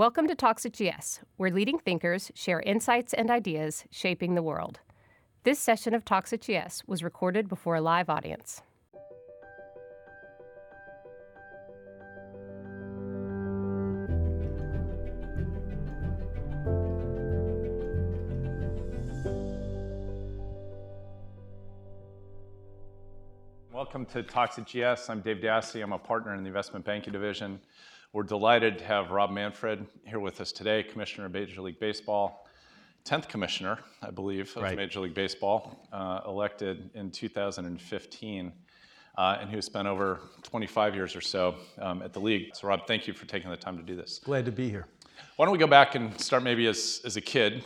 Welcome to at GS, where leading thinkers share insights and ideas shaping the world. This session of at GS was recorded before a live audience. Welcome to at GS. I'm Dave Dase. I'm a partner in the investment banking division. We're delighted to have Rob Manfred here with us today, Commissioner of Major League Baseball, 10th Commissioner, I believe, of Right. Major League Baseball, uh, elected in 2015, uh, and who spent over 25 years or so um, at the league. So, Rob, thank you for taking the time to do this. Glad to be here. Why don't we go back and start maybe as, as a kid?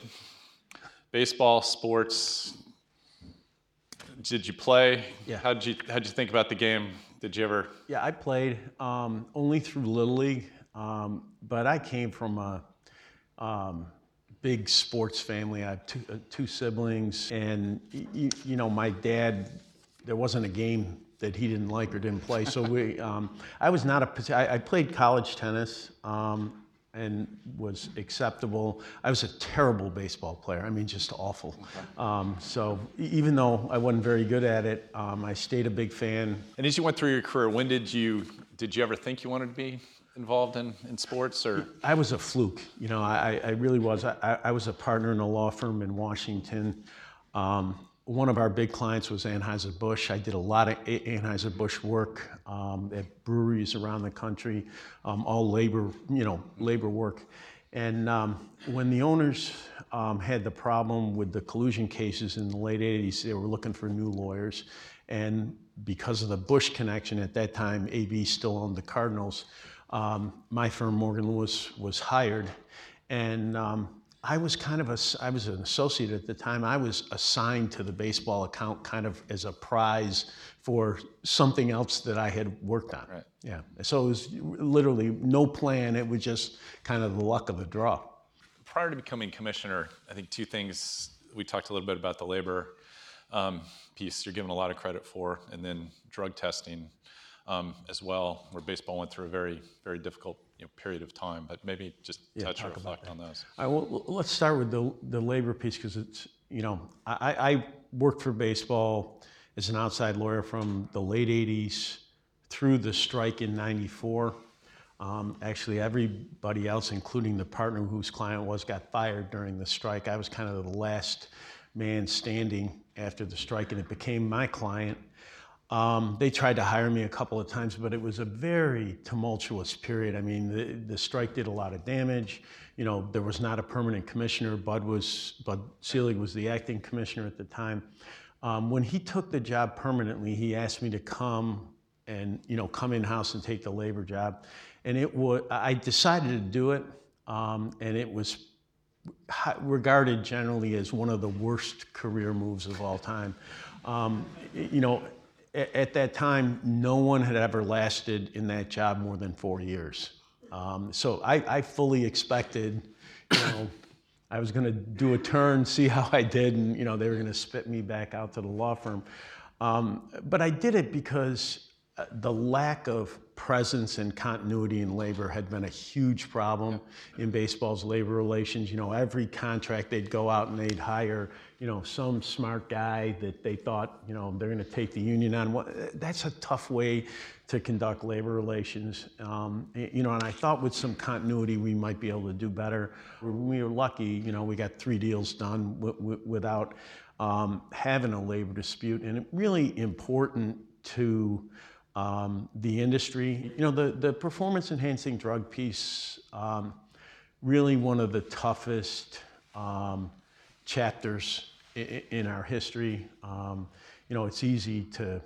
Baseball, sports. Did you play? Yeah. How'd you How'd you think about the game? Did you ever? Yeah, I played um, only through Little League, um, but I came from a um, big sports family. I have two, uh, two siblings, and y- y- you know, my dad. There wasn't a game that he didn't like or didn't play. So we, um, I was not a. I, I played college tennis. And was acceptable. I was a terrible baseball player. I mean, just awful. Um, so even though I wasn't very good at it, um, I stayed a big fan. And as you went through your career, when did you did you ever think you wanted to be involved in, in sports or? I was a fluke, you know. I, I really was. I, I was a partner in a law firm in Washington. Um, one of our big clients was Anheuser Busch. I did a lot of Anheuser Busch work um, at breweries around the country, um, all labor, you know, labor work. And um, when the owners um, had the problem with the collusion cases in the late 80s, they were looking for new lawyers. And because of the Busch connection at that time, AB still owned the Cardinals. Um, my firm, Morgan Lewis, was hired. And um, I was kind of a, I was an associate at the time. I was assigned to the baseball account kind of as a prize for something else that I had worked on. Right. Yeah. So it was literally no plan. It was just kind of the luck of the draw. Prior to becoming commissioner, I think two things we talked a little bit about the labor um, piece. You're given a lot of credit for, and then drug testing um, as well, where baseball went through a very very difficult you know, period of time. But maybe just touch or reflect on those. Right, well, let's start with the, the labor piece because it's, you know, I, I worked for baseball as an outside lawyer from the late 80s through the strike in 94. Um, actually, everybody else, including the partner whose client was, got fired during the strike. I was kind of the last man standing after the strike, and it became my client. Um, they tried to hire me a couple of times, but it was a very tumultuous period. I mean, the, the strike did a lot of damage. You know, there was not a permanent commissioner. Bud was Bud Selig was the acting commissioner at the time. Um, when he took the job permanently, he asked me to come and you know come in house and take the labor job, and it was I decided to do it, um, and it was regarded generally as one of the worst career moves of all time. Um, you know, at that time, no one had ever lasted in that job more than four years. Um, so I, I fully expected, you know, I was going to do a turn, see how I did, and you know they were going to spit me back out to the law firm. Um, but I did it because uh, the lack of presence and continuity in labor had been a huge problem in baseball's labor relations. You know, every contract they'd go out and they'd hire, you know, some smart guy that they thought, you know, they're going to take the union on. That's a tough way to conduct labor relations. Um, you know, and I thought with some continuity we might be able to do better. We- We were lucky, you know, we got three deals done w- w- without um, having a labor dispute, and it really important to um, the industry. You know, the, the performance enhancing drug piece, um, really one of the toughest um, chapters in, in our history. Um, you know, it's easy to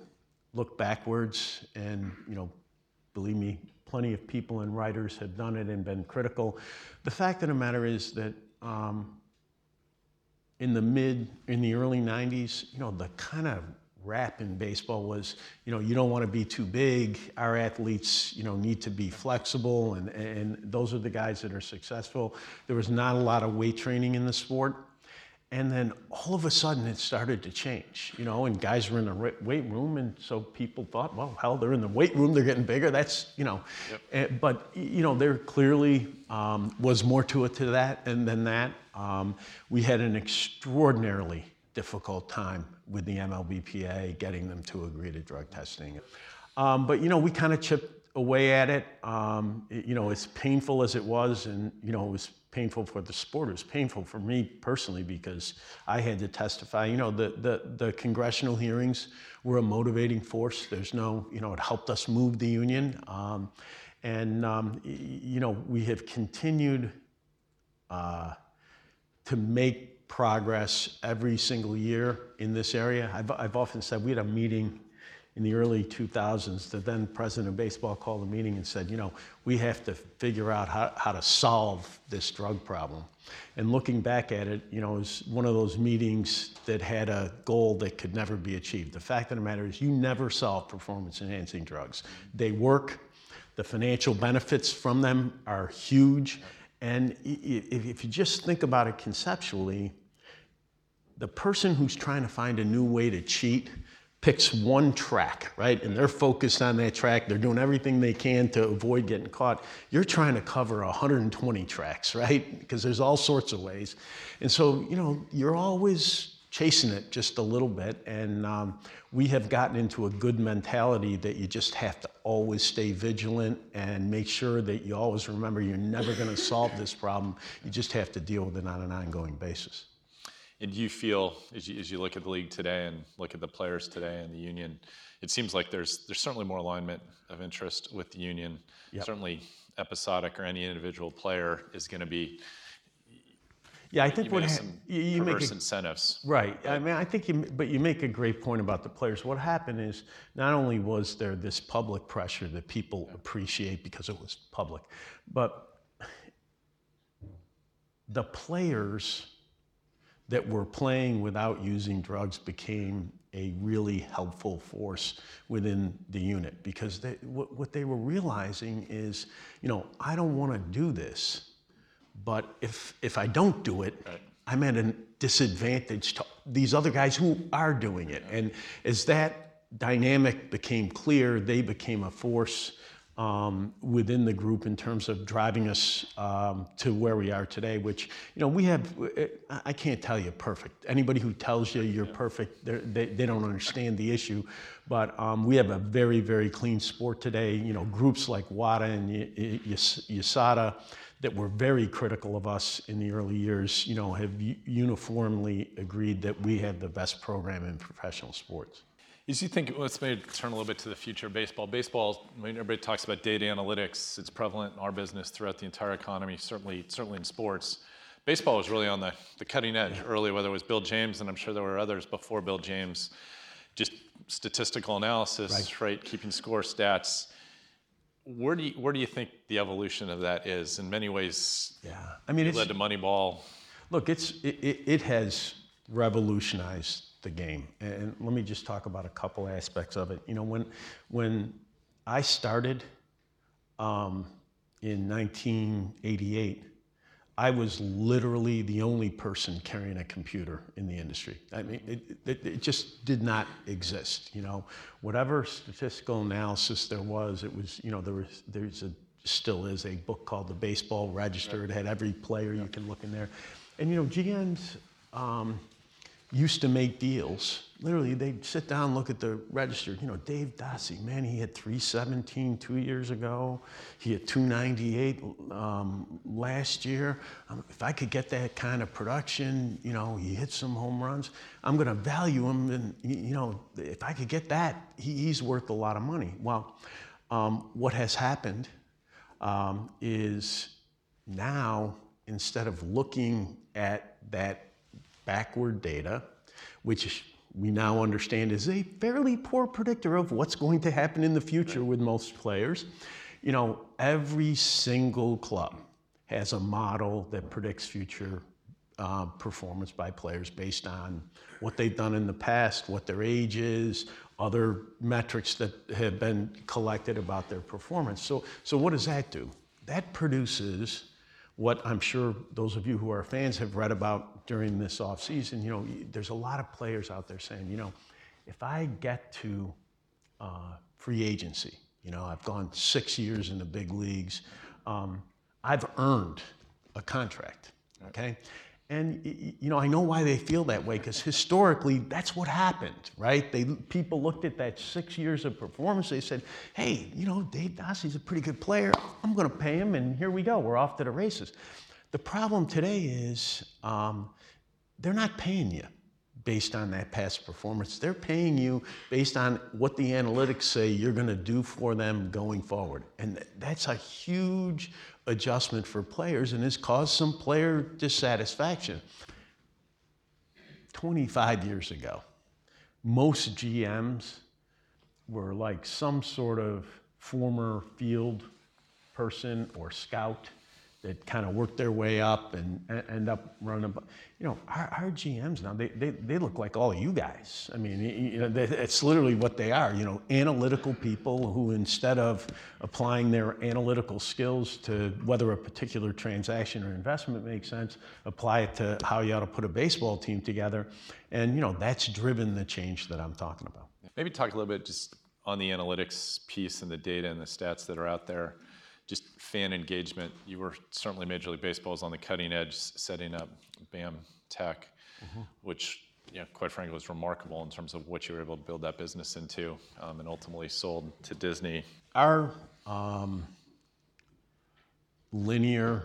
look backwards and, you know, believe me, plenty of people and writers have done it and been critical. The fact of the matter is that um, in the mid, in the early 90s, you know, the kind of rap in baseball was, you know, you don't want to be too big. Our athletes, you know, need to be flexible, and, and those are the guys that are successful. There was not a lot of weight training in the sport. And then all of a sudden it started to change, you know, and guys were in the weight room. And so people thought, well, hell, they're in the weight room, they're getting bigger. That's, you know, yep. eh, but, you know, there clearly um, was more to it to that and than that. Um, we had an extraordinarily difficult time with the MLBPA getting them to agree to drug testing. Um, but, you know, we kind of chipped away at it. Um, it. You know, as painful as it was, and, you know, it was painful for the sport. It was painful for me personally because I had to testify. You know, the, the, the congressional hearings were a motivating force. There's no, you know, it helped us move the union. Um, and, um, you know, we have continued uh, to make progress every single year in this area. I've, I've often said we had a meeting in the early 2000s, the then president of baseball called a meeting and said, you know, we have to figure out how, how to solve this drug problem. And looking back at it, you know, it was one of those meetings that had a goal that could never be achieved. The fact of the matter is, you never solve performance enhancing drugs. They work, the financial benefits from them are huge. And if you just think about it conceptually, the person who's trying to find a new way to cheat picks one track, right? And they're focused on that track. They're doing everything they can to avoid getting caught. You're trying to cover 120 tracks, right? Because there's all sorts of ways. And so, you know, you're always chasing it just a little bit. And um, we have gotten into a good mentality that you just have to always stay vigilant and make sure that you always remember you're never going to solve this problem. You just have to deal with it on an ongoing basis. And you feel, as you, as you look at the league today and look at the players today and the union, it seems like there's there's certainly more alignment of interest with the union. Yep. Certainly, episodic or any individual player is going to be. Yeah, I think what ha- you, you make a, incentives. Right. I mean, I think you, but you make a great point about the players. What happened is not only was there this public pressure that people yeah. appreciate because it was public, but the players that were playing without using drugs became a really helpful force within the unit because they, what, what they were realizing is, you know, I don't want to do this, but if, if I don't do it, right. I'm at a disadvantage to these other guys who are doing it. And as that dynamic became clear, they became a force um, within the group in terms of driving us um, to where we are today, which, you know, we have, I can't tell you perfect. Anybody who tells you you're perfect, they, they don't understand the issue. But um, we have a very, very clean sport today. You know, groups like WADA and USADA that were very critical of us in the early years, you know, have uniformly agreed that we have the best program in professional sports. As you think, let's maybe turn a little bit to the future of baseball. Baseball, I mean, everybody talks about data analytics. It's prevalent in our business throughout the entire economy, certainly, certainly in sports. Baseball was really on the, the cutting edge early, whether it was Bill James, and I'm sure there were others before Bill James, just statistical analysis, right, right keeping score stats. Where do, you, where do you think the evolution of that is? In many ways, yeah, I mean, it led to Moneyball. Look, it's it, it, it has revolutionized the game. And let me just talk about a couple aspects of it. You know, when when I started um, in 1988, I was literally the only person carrying a computer in the industry. I mean, it, it, it, just did not exist. You know, whatever statistical analysis there was, it was, you know, there was, there's a, still is a book called The Baseball Register. It had every player you can look in there. And, you know, GMs, um, used to make deals. Literally, they'd sit down, look at the register. You know, Dave Dase, man, he had 317 two years ago. He had 298 um, last year. Um, if I could get that kind of production, you know, he hit some home runs. I'm going to value him, and you know, if I could get that, he, he's worth a lot of money. Well, um, what has happened um, is now instead of looking at that backward data, which we now understand is a fairly poor predictor of what's going to happen in the future with most players. You know, every single club has a model that predicts future uh, performance by players based on what they've done in the past, what their age is, other metrics that have been collected about their performance. So, so what does that do? That produces what I'm sure those of you who are fans have read about during this offseason, you know, there's a lot of players out there saying, you know, if I get to uh, free agency, you know, I've gone six years in the big leagues, um, I've earned a contract, okay? And you know, I know why they feel that way because historically, that's what happened, right? They people looked at that six years of performance. They said, "Hey, you know, Dave Dase's a pretty good player. I'm going to pay him, and here we go. We're off to the races." The problem today is um, they're not paying you based on that past performance. They're paying you based on what the analytics say you're going to do for them going forward, and that's a huge adjustment for players and has caused some player dissatisfaction. 25 years ago, most GMs were like some sort of former field person or scout that kind of work their way up and end up running. You know, our, our GMs now, they, they, they look like all you guys. I mean, you know, they, it's literally what they are, you know, analytical people who instead of applying their analytical skills to whether a particular transaction or investment makes sense, apply it to how you ought to put a baseball team together. And, you know, that's driven the change that I'm talking about. Maybe talk a little bit just on the analytics piece and the data and the stats that are out there just fan engagement. You were certainly Major League Baseball was on the cutting edge, setting up BAM Tech, mm-hmm. which, you know, quite frankly, was remarkable in terms of what you were able to build that business into, um, and ultimately sold to Disney. Our um, linear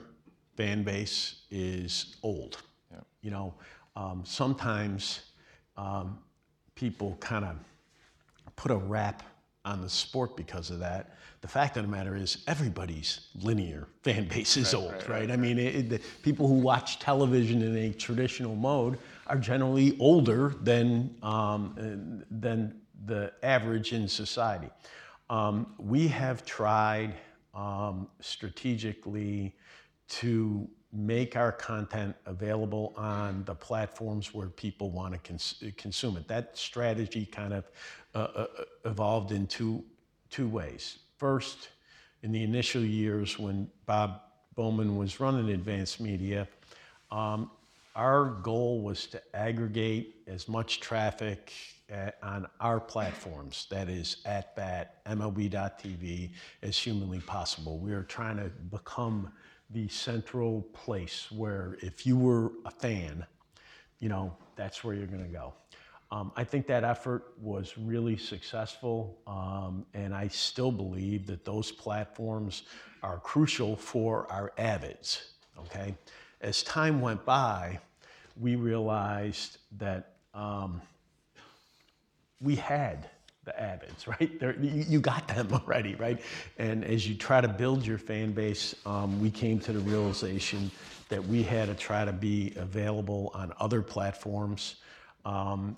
fan base is old. Yeah. You know, um, sometimes um, people kind of put a rap on the sport because of that. The fact of the matter is, everybody's linear fan base is right, old, right, right? I mean, it, the people who watch television in a traditional mode are generally older than, um, than the average in society. Um, we have tried um, strategically to make our content available on the platforms where people want to cons- consume it. That strategy kind of uh, uh, evolved in two, two ways. First, in the initial years when Bob Bowman was running advanced media, um, our goal was to aggregate as much traffic at, on our platforms, that is at bat, MLB.tv, as humanly possible. We are trying to become the central place where if you were a fan, you know, that's where you're going to go. Um, I think that effort was really successful, um, and I still believe that those platforms are crucial for our avids. Okay, as time went by, we realized that um, we had the avids, right? There, you, you, got them already, right? And as you try to build your fan base, um, we came to the realization that we had to try to be available on other platforms um,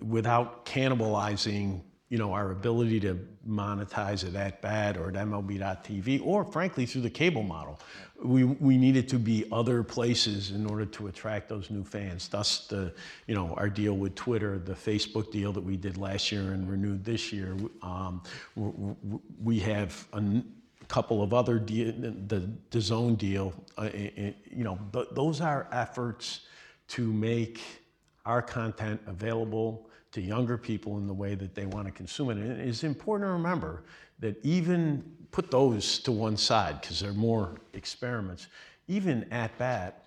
without cannibalizing you know, our ability to monetize it at BAT or at MLB.tv, or frankly through the cable model. We, we needed to be other places in order to attract those new fans. Thus, the, you know, our deal with Twitter, the Facebook deal that we did last year and renewed this year. Um, we have a couple of other, the, the DAZN deal, uh, you know, th- those are efforts to make our content available to younger people in the way that they want to consume it. And it's important to remember that even put those to one side because they're more experiments. Even at bat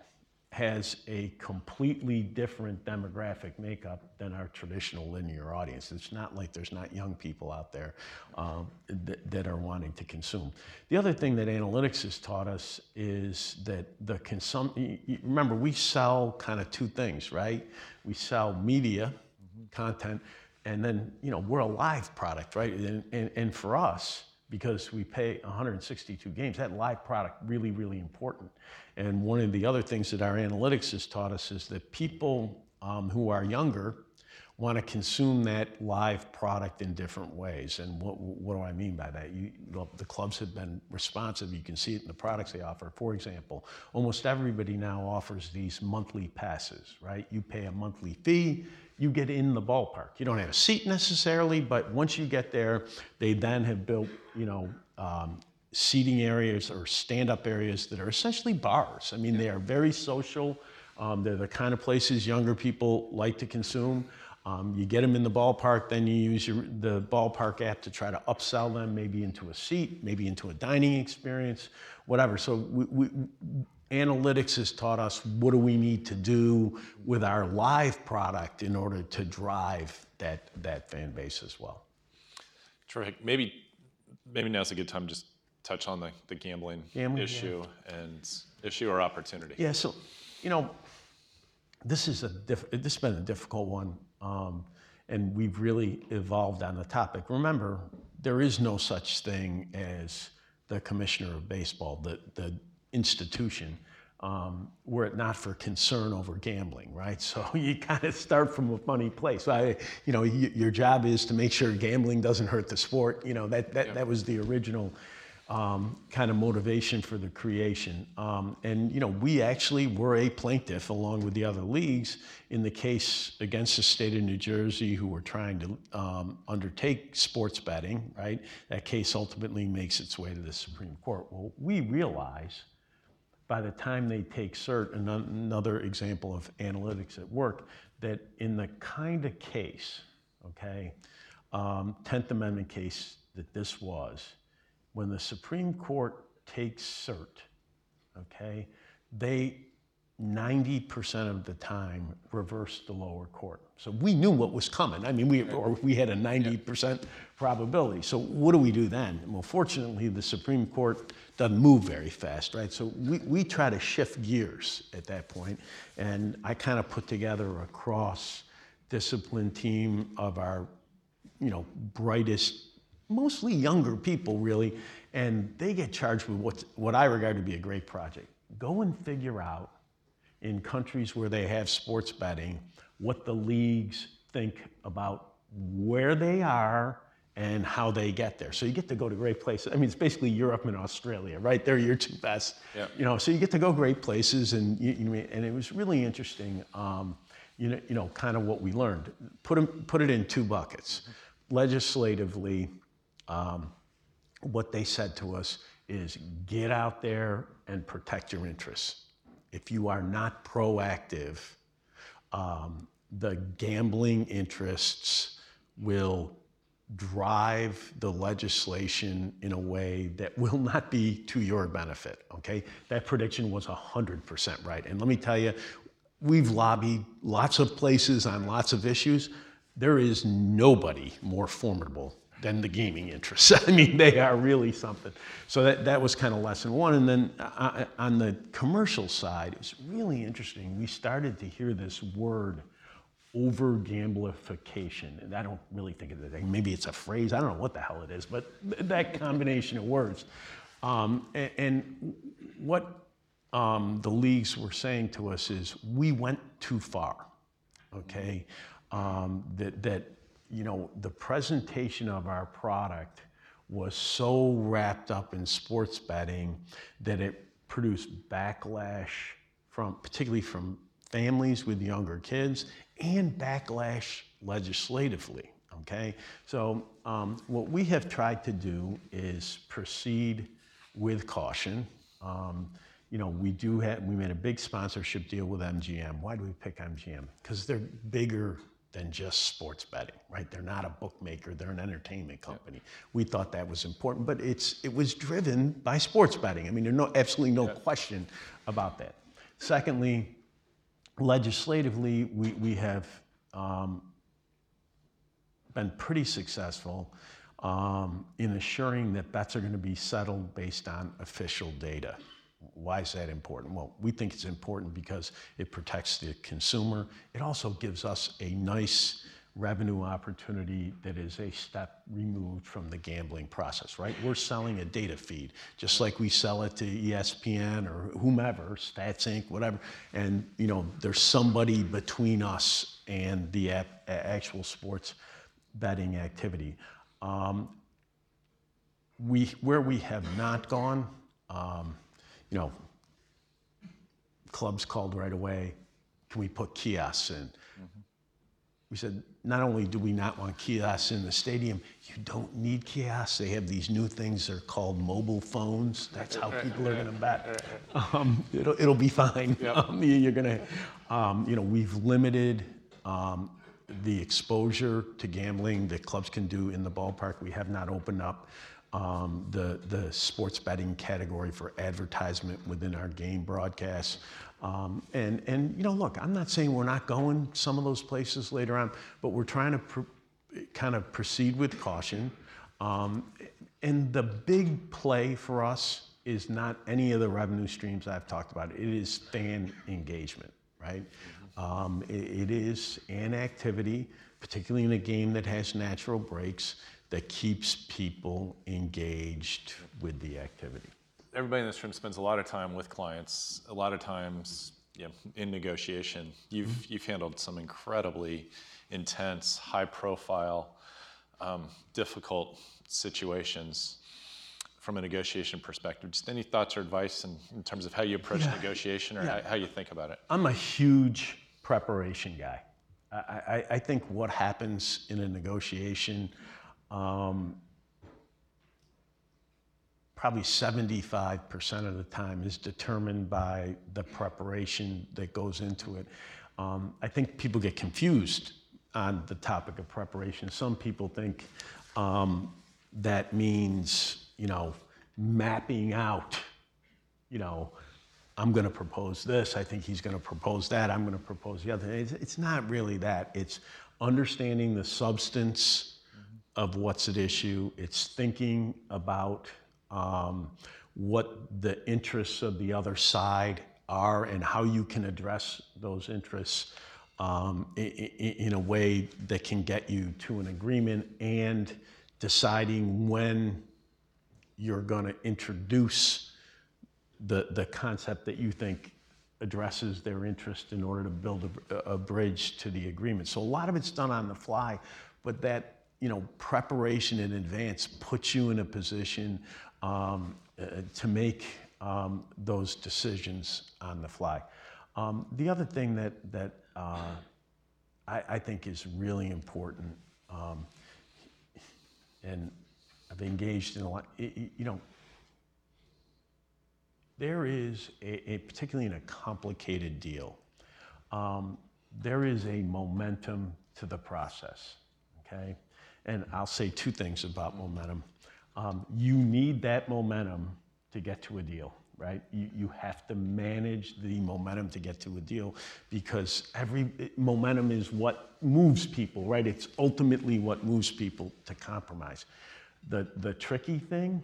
has a completely different demographic makeup than our traditional linear audience. It's not like there's not young people out there um, that, that, are wanting to consume. The other thing that analytics has taught us is that the consumption, remember, we sell kind of two things, right? We sell media. Content, and then, you know, we're a live product, right? And, and, and for us, because we pay 162 games. That live product really, really important. And one of the other things that our analytics has taught us is that people um, who are younger want to consume that live product in different ways. And what, what do I mean by that? You, the clubs have been responsive. You can see it in the products they offer. For example, almost everybody now offers these monthly passes, right? You pay a monthly fee, you get in the ballpark. You don't have a seat necessarily, but once you get there, they then have built, you know, um, seating areas or stand-up areas that are essentially bars. I mean, they are very social. Um, they're the kind of places younger people like to consume. Um, you get them in the ballpark, then you use your, the ballpark app to try to upsell them, maybe into a seat, maybe into a dining experience, whatever. So we, we, analytics has taught us what do we need to do with our live product in order to drive that that fan base as well. Terrific. Maybe maybe now's a good time to just touch on the, the gambling, Gambling, issue and issue or opportunity. Yeah, so you know, this is a diff- this has been a difficult one, um, and we've really evolved on the topic. Remember, there is no such thing as the commissioner of baseball, the the institution. Um, were it not for concern over gambling, right? So you kind of start from a funny place. I, you know, y- your job is to make sure gambling doesn't hurt the sport. You know, that that, that was the original um, kind of motivation for the creation. Um, and you know, we actually were a plaintiff along with the other leagues in the case against the state of New Jersey, who were trying to um, undertake sports betting. Right, that case ultimately makes its way to the Supreme Court. Well, we realize by the time they take cert, another example of analytics at work, that in the kind of case, okay, um, 10th Amendment case that this was, when the Supreme Court takes cert, okay, they 90% of the time reverse the lower court. So we knew what was coming. I mean, we, or we had a 90% probability. So what do we do then? Well, fortunately, the Supreme Court doesn't move very fast, right? So we, we try to shift gears at that point, And I kind of put together a cross discipline team of our, you know, brightest, mostly younger people, really. And they get charged with what, what I regard to be a great project. Go and figure out in countries where they have sports betting what the leagues think about where they are and how they get there. So you get to go to great places. I mean, it's basically Europe and Australia, right? They're your two best. Yep. You know, so you get to go great places, and you, you know, and it was really interesting. Um, you know, you know, kind of what we learned. Put them, put it in two buckets. Legislatively, um, what they said to us is get out there and protect your interests if you are not proactive, um, the gambling interests will drive the legislation in a way that will not be to your benefit. Okay, that prediction was 100% right. And let me tell you, we've lobbied lots of places on lots of issues. There is nobody more formidable than the gaming interests. I mean, they are really something. So that, that was kind of lesson one. And then uh, on the commercial side, it's really interesting. We started to hear this word over gamblification. And I don't really think of it. Maybe it's a phrase. I don't know what the hell it is, but that combination of words. Um, and, and, what um, the leagues were saying to us is we went too far. Okay, um, that that you know, the presentation of our product was so wrapped up in sports betting that it produced backlash from, particularly from families with younger kids, and backlash legislatively. Okay, so um, what we have tried to do is proceed with caution. Um, you know, we do have, we made a big sponsorship deal with MGM. Why do we pick MGM? Because they're bigger than just sports betting, right? They're not a bookmaker, they're an entertainment company. Yeah. We thought that was important, but it's, it was driven by sports betting. I mean, there's no, absolutely no yeah. question about that. Secondly, legislatively, we, we have um, been pretty successful um, in assuring that bets are going to be settled based on official data. Why is that important? Well, we think it's important because it protects the consumer. It also gives us a nice revenue opportunity that is a step removed from the gambling process, right? We're selling a data feed, just like we sell it to ESPN or whomever, Stats Inc., whatever. And, you know, there's somebody between us and the actual sports betting activity. Um, we, where we have not gone, um, you know, clubs called right away, can we put kiosks in? Mm-hmm. we said, not only do we not want kiosks in the stadium, you don't need kiosks. They have these new things, they're called mobile phones. That's how people are going to bet. Um, it'll, it'll be fine. Um, you're going to, um, you know, we've limited um, the exposure to gambling that clubs can do in the ballpark. We have not opened up um, the, the sports betting category for advertisement within our game broadcasts. Um, and, and, you know, look, I'm not saying we're not going some of those places later on, but we're trying to kind of proceed with caution. Um, and the big play for us is not any of the revenue streams I've talked about. It is fan engagement, right? Um, it is an activity, particularly in a game that has natural breaks, that keeps people engaged with the activity everybody in this room spends a lot of time with clients, a lot of times know, in negotiation. You've, mm-hmm. you've handled some incredibly intense, high profile, um, difficult situations from a negotiation perspective. Just any thoughts or advice in, in terms of how you approach yeah. negotiation or yeah. how, how, you think about it? I'm a huge preparation guy. I, I, I think what happens in a negotiation um, probably 75% of the time is determined by the preparation that goes into it. Um, I think people get confused on the topic of preparation. Some people think um, that means, you know, mapping out, you know, I'm going to propose this, I think he's going to propose that, I'm going to propose the other. It's, it's not really that. It's understanding the substance of what's at issue, it's thinking about um, what the interests of the other side are and how you can address those interests um, in, in, a way that can get you to an agreement and deciding when you're going to introduce the, the concept that you think addresses their interest in order to build a, a, bridge to the agreement. So a lot of it's done on the fly, but that you know preparation in advance puts you in a position um, uh, to make um, those decisions on the fly. Um, the other thing that, that uh, I, I, think is really important, um, and I've engaged in a lot, you know, there is, a, a particularly in a complicated deal, um, there is a momentum to the process, okay? And I'll say two things about momentum. Um, you need that momentum to get to a deal, right? You, you have to manage the momentum to get to a deal because every momentum is what moves people, right? It's ultimately what moves people to compromise. The, the tricky thing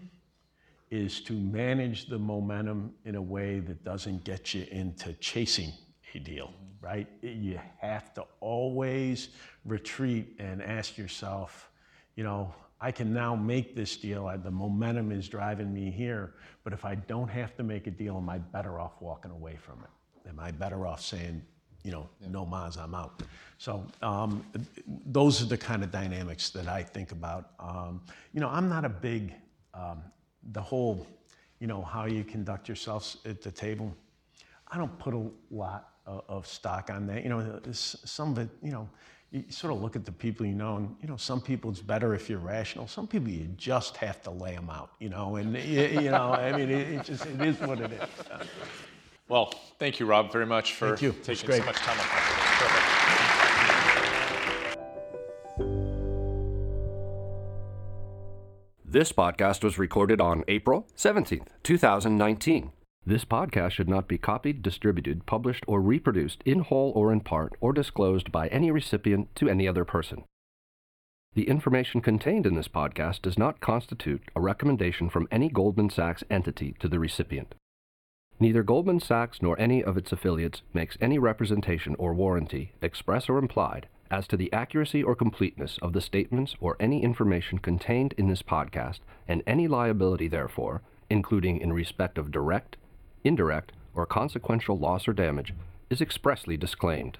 is to manage the momentum in a way that doesn't get you into chasing a deal, right? You have to always retreat and ask yourself, you know, I can now make this deal. I, the momentum is driving me here. But if I don't have to make a deal, am I better off walking away from it? Am I better off saying, you know, no mas, I'm out. So um, those are the kind of dynamics that I think about. Um, you know, I'm not a big, um, the whole, you know, how you conduct yourselves at the table. I don't put a lot of, of stock on that. You know, some of it, you know, you sort of look at the people you know, and you know, some people it's better if you're rational. Some people you just have to lay them out, you know, and you, know, I mean, it, it, just it is what it is. Well, thank you, Rob, very much for taking so much time. This podcast was recorded on April 17th, 2019. This podcast should not be copied, distributed, published, or reproduced in whole or in part, or disclosed by any recipient to any other person. The information contained in this podcast does not constitute a recommendation from any Goldman Sachs entity to the recipient. Neither Goldman Sachs nor any of its affiliates makes any representation or warranty, express or implied, as to the accuracy or completeness of the statements or any information contained in this podcast, and any liability therefore, including in respect of direct, indirect, or consequential loss or damage is expressly disclaimed.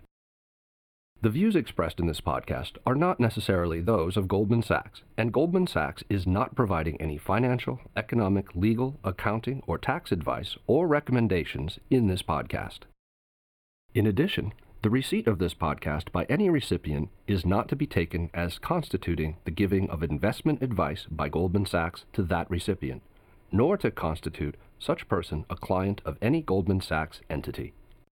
The views expressed in this podcast are not necessarily those of Goldman Sachs, and Goldman Sachs is not providing any financial, economic, legal, accounting, or tax advice or recommendations in this podcast. In addition, The receipt of this podcast by any recipient is not to be taken as constituting the giving of investment advice by Goldman Sachs to that recipient, nor to constitute such person a client of any Goldman Sachs entity.